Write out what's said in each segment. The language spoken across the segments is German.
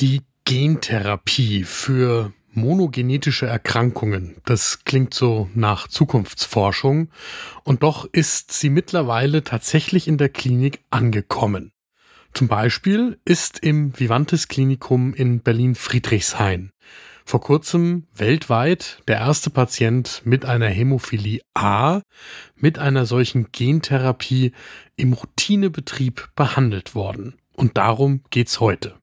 Die Gentherapie für monogenetische Erkrankungen. Das klingt so nach Zukunftsforschung. Und doch ist sie mittlerweile tatsächlich in der Klinik angekommen. Zum Beispiel ist im Vivantes Klinikum in Berlin-Friedrichshain vor kurzem weltweit der erste Patient mit einer Hämophilie A mit einer solchen Gentherapie im Routinebetrieb behandelt worden. Und darum geht's heute.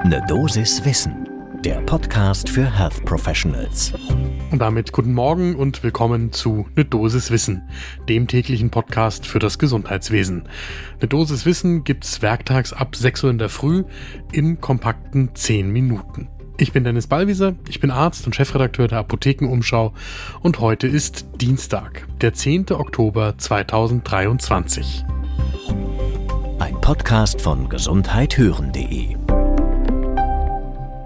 Eine Dosis Wissen, der Podcast für Health Professionals. Und damit guten Morgen und willkommen zu Ne Dosis Wissen, dem täglichen Podcast für das Gesundheitswesen. Ne Dosis Wissen gibt's werktags ab 6 Uhr in der Früh in kompakten 10 Minuten. Ich bin Dennis Ballwieser, ich bin Arzt und Chefredakteur der Apothekenumschau und heute ist Dienstag, der 10. Oktober 2023. Ein Podcast von gesundheithören.de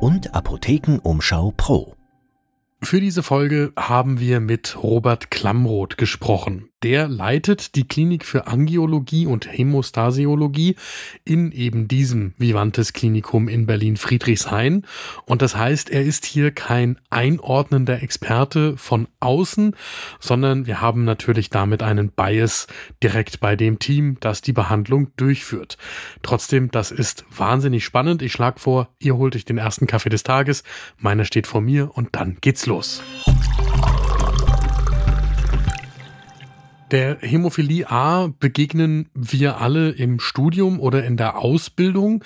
und Apothekenumschau Pro. Für diese Folge haben wir mit Robert Klamroth gesprochen. Der leitet die Klinik für Angiologie und Hämostasiologie in eben diesem Vivantes Klinikum in Berlin-Friedrichshain. Und das heißt, er ist hier kein einordnender Experte von außen, sondern wir haben natürlich damit einen Bias direkt bei dem Team, das die Behandlung durchführt. Trotzdem, das ist wahnsinnig spannend. Ich schlage vor, ihr holt euch den ersten Kaffee des Tages. Meiner steht vor mir und dann geht's los. Der Hämophilie A begegnen wir alle im Studium oder in der Ausbildung.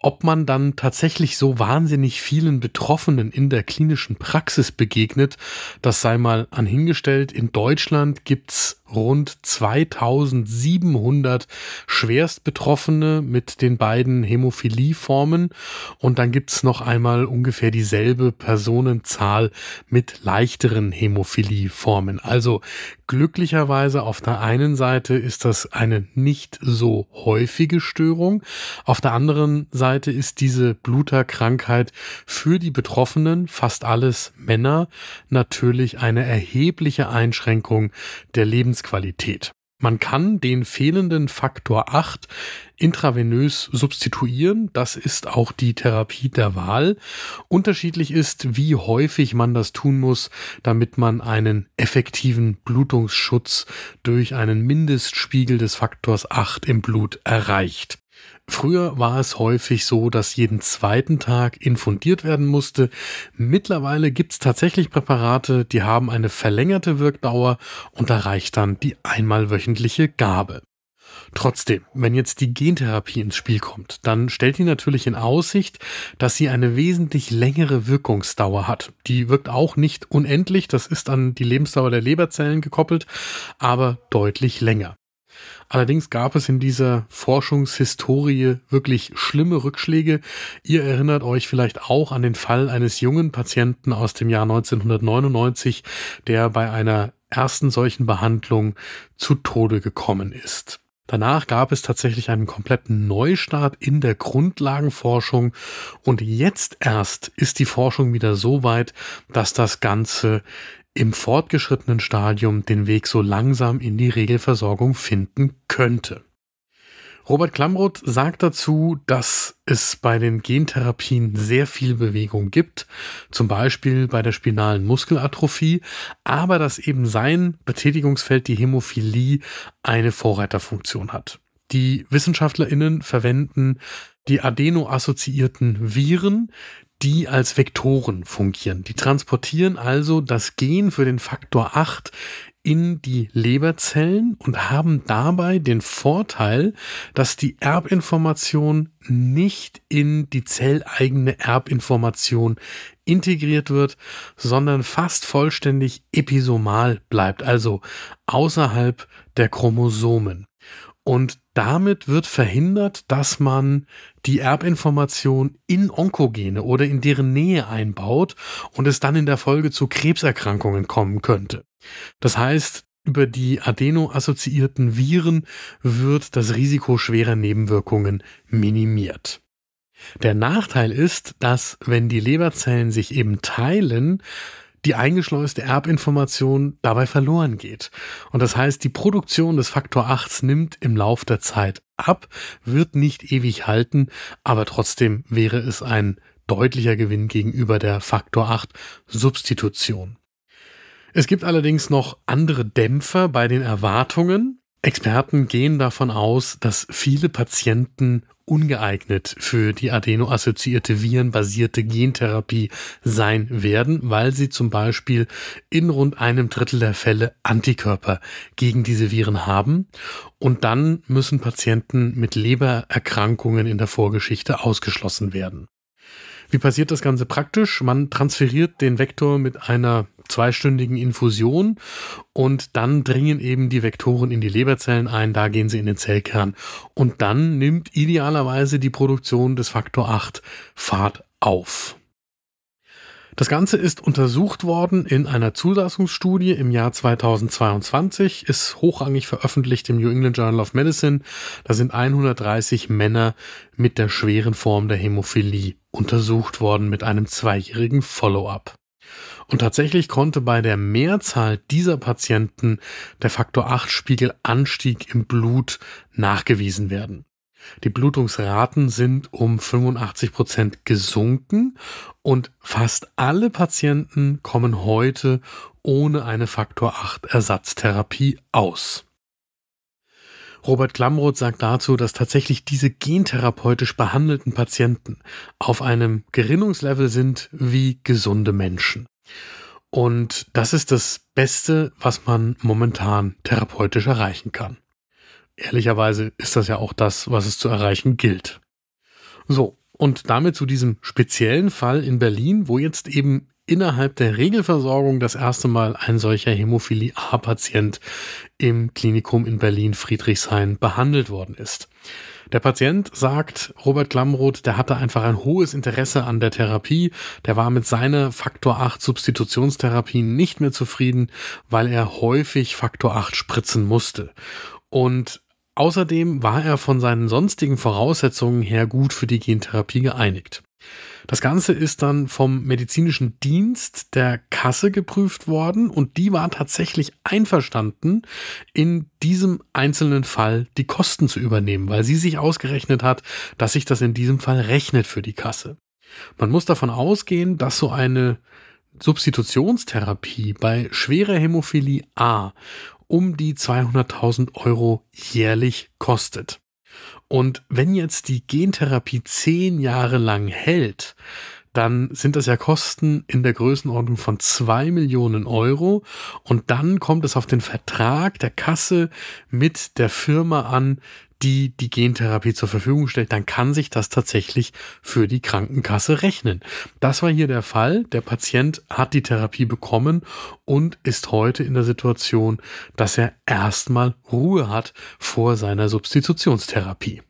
Ob man dann tatsächlich so wahnsinnig vielen Betroffenen in der klinischen Praxis begegnet, das sei mal anhingestellt. In Deutschland gibt's rund 2700 Schwerstbetroffene mit den beiden Hämophilieformen und dann gibt's noch einmal ungefähr dieselbe Personenzahl mit leichteren Hämophilieformen. Also glücklicherweise auf der einen Seite ist das eine nicht so häufige Störung, auf der anderen Seite ist diese Bluterkrankheit für die Betroffenen, fast alles Männer, natürlich eine erhebliche Einschränkung der Lebens Lebensqualität. Man kann den fehlenden Faktor 8 intravenös substituieren. Das ist auch die Therapie der Wahl. Unterschiedlich ist, wie häufig man das tun muss, damit man einen effektiven Blutungsschutz durch einen Mindestspiegel des Faktors 8 im Blut erreicht. Früher war es häufig so, dass jeden zweiten Tag infundiert werden musste. Mittlerweile gibt es tatsächlich Präparate, die haben eine verlängerte Wirkdauer und da reicht dann die einmalwöchentliche Gabe. Trotzdem, wenn jetzt die Gentherapie ins Spiel kommt, dann stellt die natürlich in Aussicht, dass sie eine wesentlich längere Wirkungsdauer hat. Die wirkt auch nicht unendlich, das ist an die Lebensdauer der Leberzellen gekoppelt, aber deutlich länger. Allerdings gab es in dieser Forschungshistorie wirklich schlimme Rückschläge. Ihr erinnert euch vielleicht auch an den Fall eines jungen Patienten aus dem Jahr 1999, der bei einer ersten solchen Behandlung zu Tode gekommen ist. Danach gab es tatsächlich einen kompletten Neustart in der Grundlagenforschung und jetzt erst ist die Forschung wieder so weit, dass das Ganze im fortgeschrittenen Stadium den Weg so langsam in die Regelversorgung finden könnte. Robert Klamroth sagt dazu, dass es bei den Gentherapien sehr viel Bewegung gibt, zum Beispiel bei der spinalen Muskelatrophie, aber dass eben sein Betätigungsfeld, die Hämophilie, eine Vorreiterfunktion hat. Die WissenschaftlerInnen verwenden die adeno-assoziierten Viren, die als Vektoren fungieren. Die transportieren also das Gen für den Faktor 8 in die Leberzellen und haben dabei den Vorteil, dass die Erbinformation nicht in die zelleigene Erbinformation integriert wird, sondern fast vollständig episomal bleibt, also außerhalb der Chromosomen. Und damit wird verhindert, dass man die Erbinformation in Onkogene oder in deren Nähe einbaut und es dann in der Folge zu Krebserkrankungen kommen könnte. Das heißt, über die adeno-assoziierten Viren wird das Risiko schwerer Nebenwirkungen minimiert. Der Nachteil ist, dass wenn die Leberzellen sich eben teilen, die eingeschleuste Erbinformation dabei verloren geht. Und das heißt, die Produktion des Faktor 8 nimmt im Lauf der Zeit ab, wird nicht ewig halten, aber trotzdem wäre es ein deutlicher Gewinn gegenüber der Faktor 8 Substitution. Es gibt allerdings noch andere Dämpfer bei den Erwartungen. Experten gehen davon aus, dass viele Patienten ungeeignet für die adenoassoziierte virenbasierte Gentherapie sein werden, weil sie zum Beispiel in rund einem Drittel der Fälle Antikörper gegen diese Viren haben. Und dann müssen Patienten mit Lebererkrankungen in der Vorgeschichte ausgeschlossen werden. Wie passiert das Ganze praktisch? Man transferiert den Vektor mit einer zweistündigen Infusion und dann dringen eben die Vektoren in die Leberzellen ein, da gehen sie in den Zellkern und dann nimmt idealerweise die Produktion des Faktor 8 Fahrt auf. Das Ganze ist untersucht worden in einer Zulassungsstudie im Jahr 2022, ist hochrangig veröffentlicht im New England Journal of Medicine. Da sind 130 Männer mit der schweren Form der Hämophilie untersucht worden mit einem zweijährigen Follow-up. Und tatsächlich konnte bei der Mehrzahl dieser Patienten der Faktor 8 Spiegel Anstieg im Blut nachgewiesen werden. Die Blutungsraten sind um 85 Prozent gesunken und fast alle Patienten kommen heute ohne eine Faktor 8 Ersatztherapie aus. Robert Klamroth sagt dazu, dass tatsächlich diese gentherapeutisch behandelten Patienten auf einem Gerinnungslevel sind wie gesunde Menschen. Und das ist das Beste, was man momentan therapeutisch erreichen kann ehrlicherweise ist das ja auch das, was es zu erreichen gilt. So, und damit zu diesem speziellen Fall in Berlin, wo jetzt eben innerhalb der Regelversorgung das erste Mal ein solcher Hämophilie A-Patient im Klinikum in Berlin Friedrichshain behandelt worden ist. Der Patient sagt, Robert Klamroth, der hatte einfach ein hohes Interesse an der Therapie. Der war mit seiner Faktor 8 Substitutionstherapie nicht mehr zufrieden, weil er häufig Faktor 8 spritzen musste. Und außerdem war er von seinen sonstigen Voraussetzungen her gut für die Gentherapie geeinigt. Das Ganze ist dann vom medizinischen Dienst der Kasse geprüft worden und die war tatsächlich einverstanden, in diesem einzelnen Fall die Kosten zu übernehmen, weil sie sich ausgerechnet hat, dass sich das in diesem Fall rechnet für die Kasse. Man muss davon ausgehen, dass so eine Substitutionstherapie bei schwerer Hämophilie A um die 200.000 Euro jährlich kostet. Und wenn jetzt die Gentherapie zehn Jahre lang hält, dann sind das ja Kosten in der Größenordnung von zwei Millionen Euro. Und dann kommt es auf den Vertrag der Kasse mit der Firma an, die die Gentherapie zur Verfügung stellt, dann kann sich das tatsächlich für die Krankenkasse rechnen. Das war hier der Fall. Der Patient hat die Therapie bekommen und ist heute in der Situation, dass er erstmal Ruhe hat vor seiner Substitutionstherapie.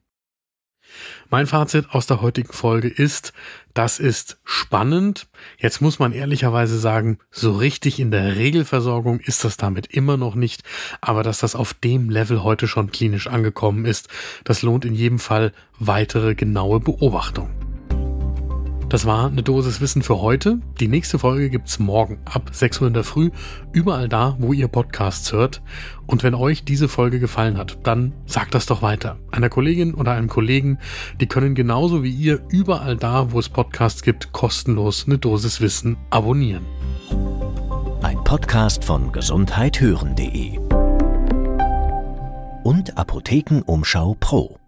Mein Fazit aus der heutigen Folge ist, das ist spannend. Jetzt muss man ehrlicherweise sagen, so richtig in der Regelversorgung ist das damit immer noch nicht. Aber dass das auf dem Level heute schon klinisch angekommen ist, das lohnt in jedem Fall weitere genaue Beobachtung. Das war eine Dosis Wissen für heute. Die nächste Folge gibt's morgen ab 6 Uhr in der Früh, überall da, wo ihr Podcasts hört. Und wenn euch diese Folge gefallen hat, dann sagt das doch weiter. Einer Kollegin oder einem Kollegen, die können genauso wie ihr überall da, wo es Podcasts gibt, kostenlos eine Dosis Wissen abonnieren. Ein Podcast von gesundheithören.de und Apothekenumschau Pro.